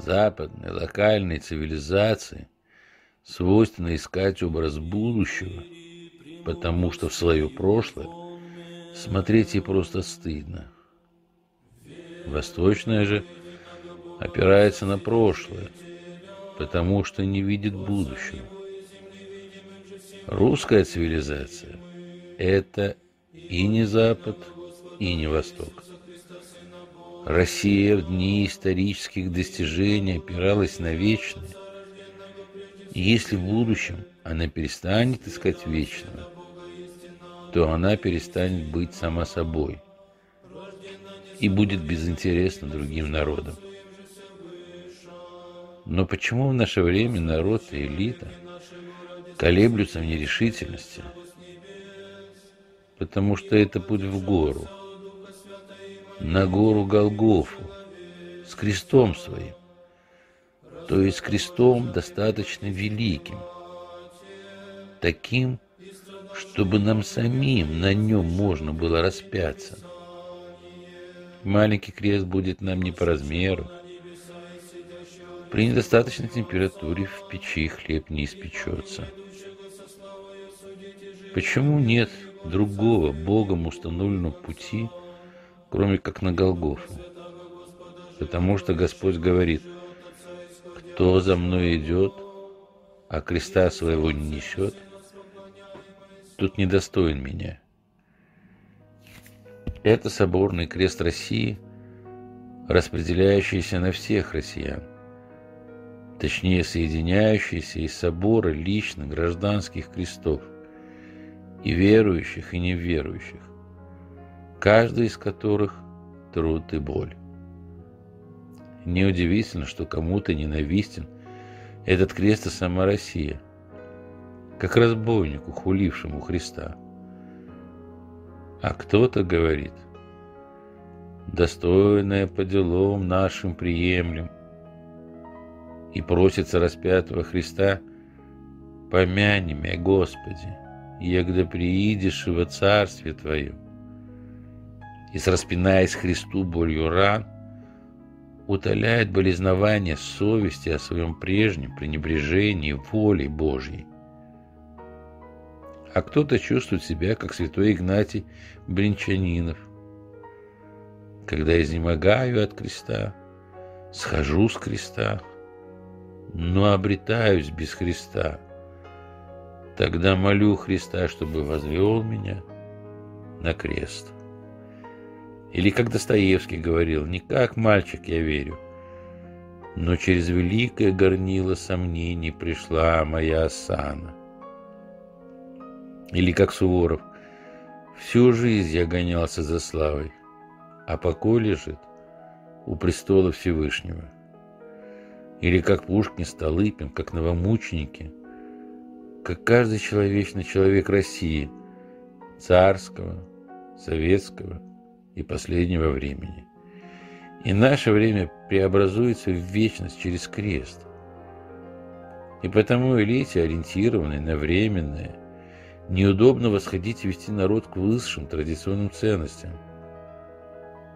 западной локальной цивилизации свойственно искать образ будущего, потому что в свое прошлое смотреть ей просто стыдно. Восточная же опирается на прошлое, потому что не видит будущего. Русская цивилизация – это и не Запад, и не Восток. Россия в дни исторических достижений опиралась на вечное. И если в будущем она перестанет искать вечного, то она перестанет быть сама собой и будет безинтересна другим народам. Но почему в наше время народ и элита колеблются в нерешительности? Потому что это путь в гору, на гору Голгофу, с крестом своим, то есть крестом достаточно великим, таким, чтобы нам самим на нем можно было распяться. Маленький крест будет нам не по размеру, при недостаточной температуре в печи хлеб не испечется. Почему нет другого Богом установленного пути, кроме как на Голгофу? Потому что Господь говорит, кто за мной идет, а креста своего не несет, тут недостоин меня. Это соборный крест России, распределяющийся на всех россиян точнее соединяющийся из собора лично гражданских крестов, и верующих, и неверующих, каждый из которых труд и боль. Неудивительно, что кому-то ненавистен этот крест и сама Россия, как разбойнику, хулившему Христа. А кто-то говорит, достойное по делам нашим приемлем – и просится распятого Христа, помяни меня, Господи, егда приидешь во Царствие Твое. И распинаясь Христу болью ран, утоляет болезнование совести о своем прежнем пренебрежении волей Божьей. А кто-то чувствует себя, как святой Игнатий Бринчанинов. Когда изнемогаю от креста, схожу с креста, но обретаюсь без Христа. Тогда молю Христа, чтобы возвел меня на крест. Или как Достоевский говорил, не как мальчик я верю, но через великое горнило сомнений пришла моя осана. Или как Суворов, всю жизнь я гонялся за славой, а покой лежит у престола Всевышнего. Или как Пушкин, Столыпин, как новомученики, как каждый человечный человек России, царского, советского и последнего времени. И наше время преобразуется в вечность через крест. И потому элите, ориентированной на временное, неудобно восходить и вести народ к высшим традиционным ценностям.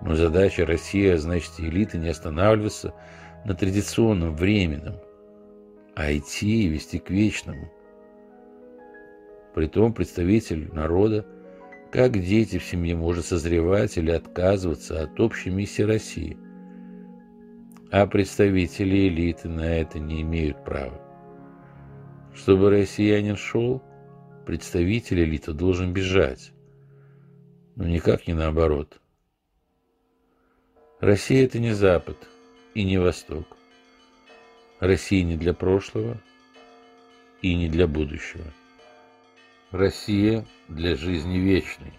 Но задача России, а значит элиты, не останавливаться на традиционном, временном, а идти и вести к вечному. Притом представитель народа, как дети в семье, может созревать или отказываться от общей миссии России. А представители элиты на это не имеют права. Чтобы россиянин шел, представитель элиты должен бежать, но никак не наоборот. Россия – это не Запад – и не Восток. Россия не для прошлого и не для будущего. Россия для жизни вечной.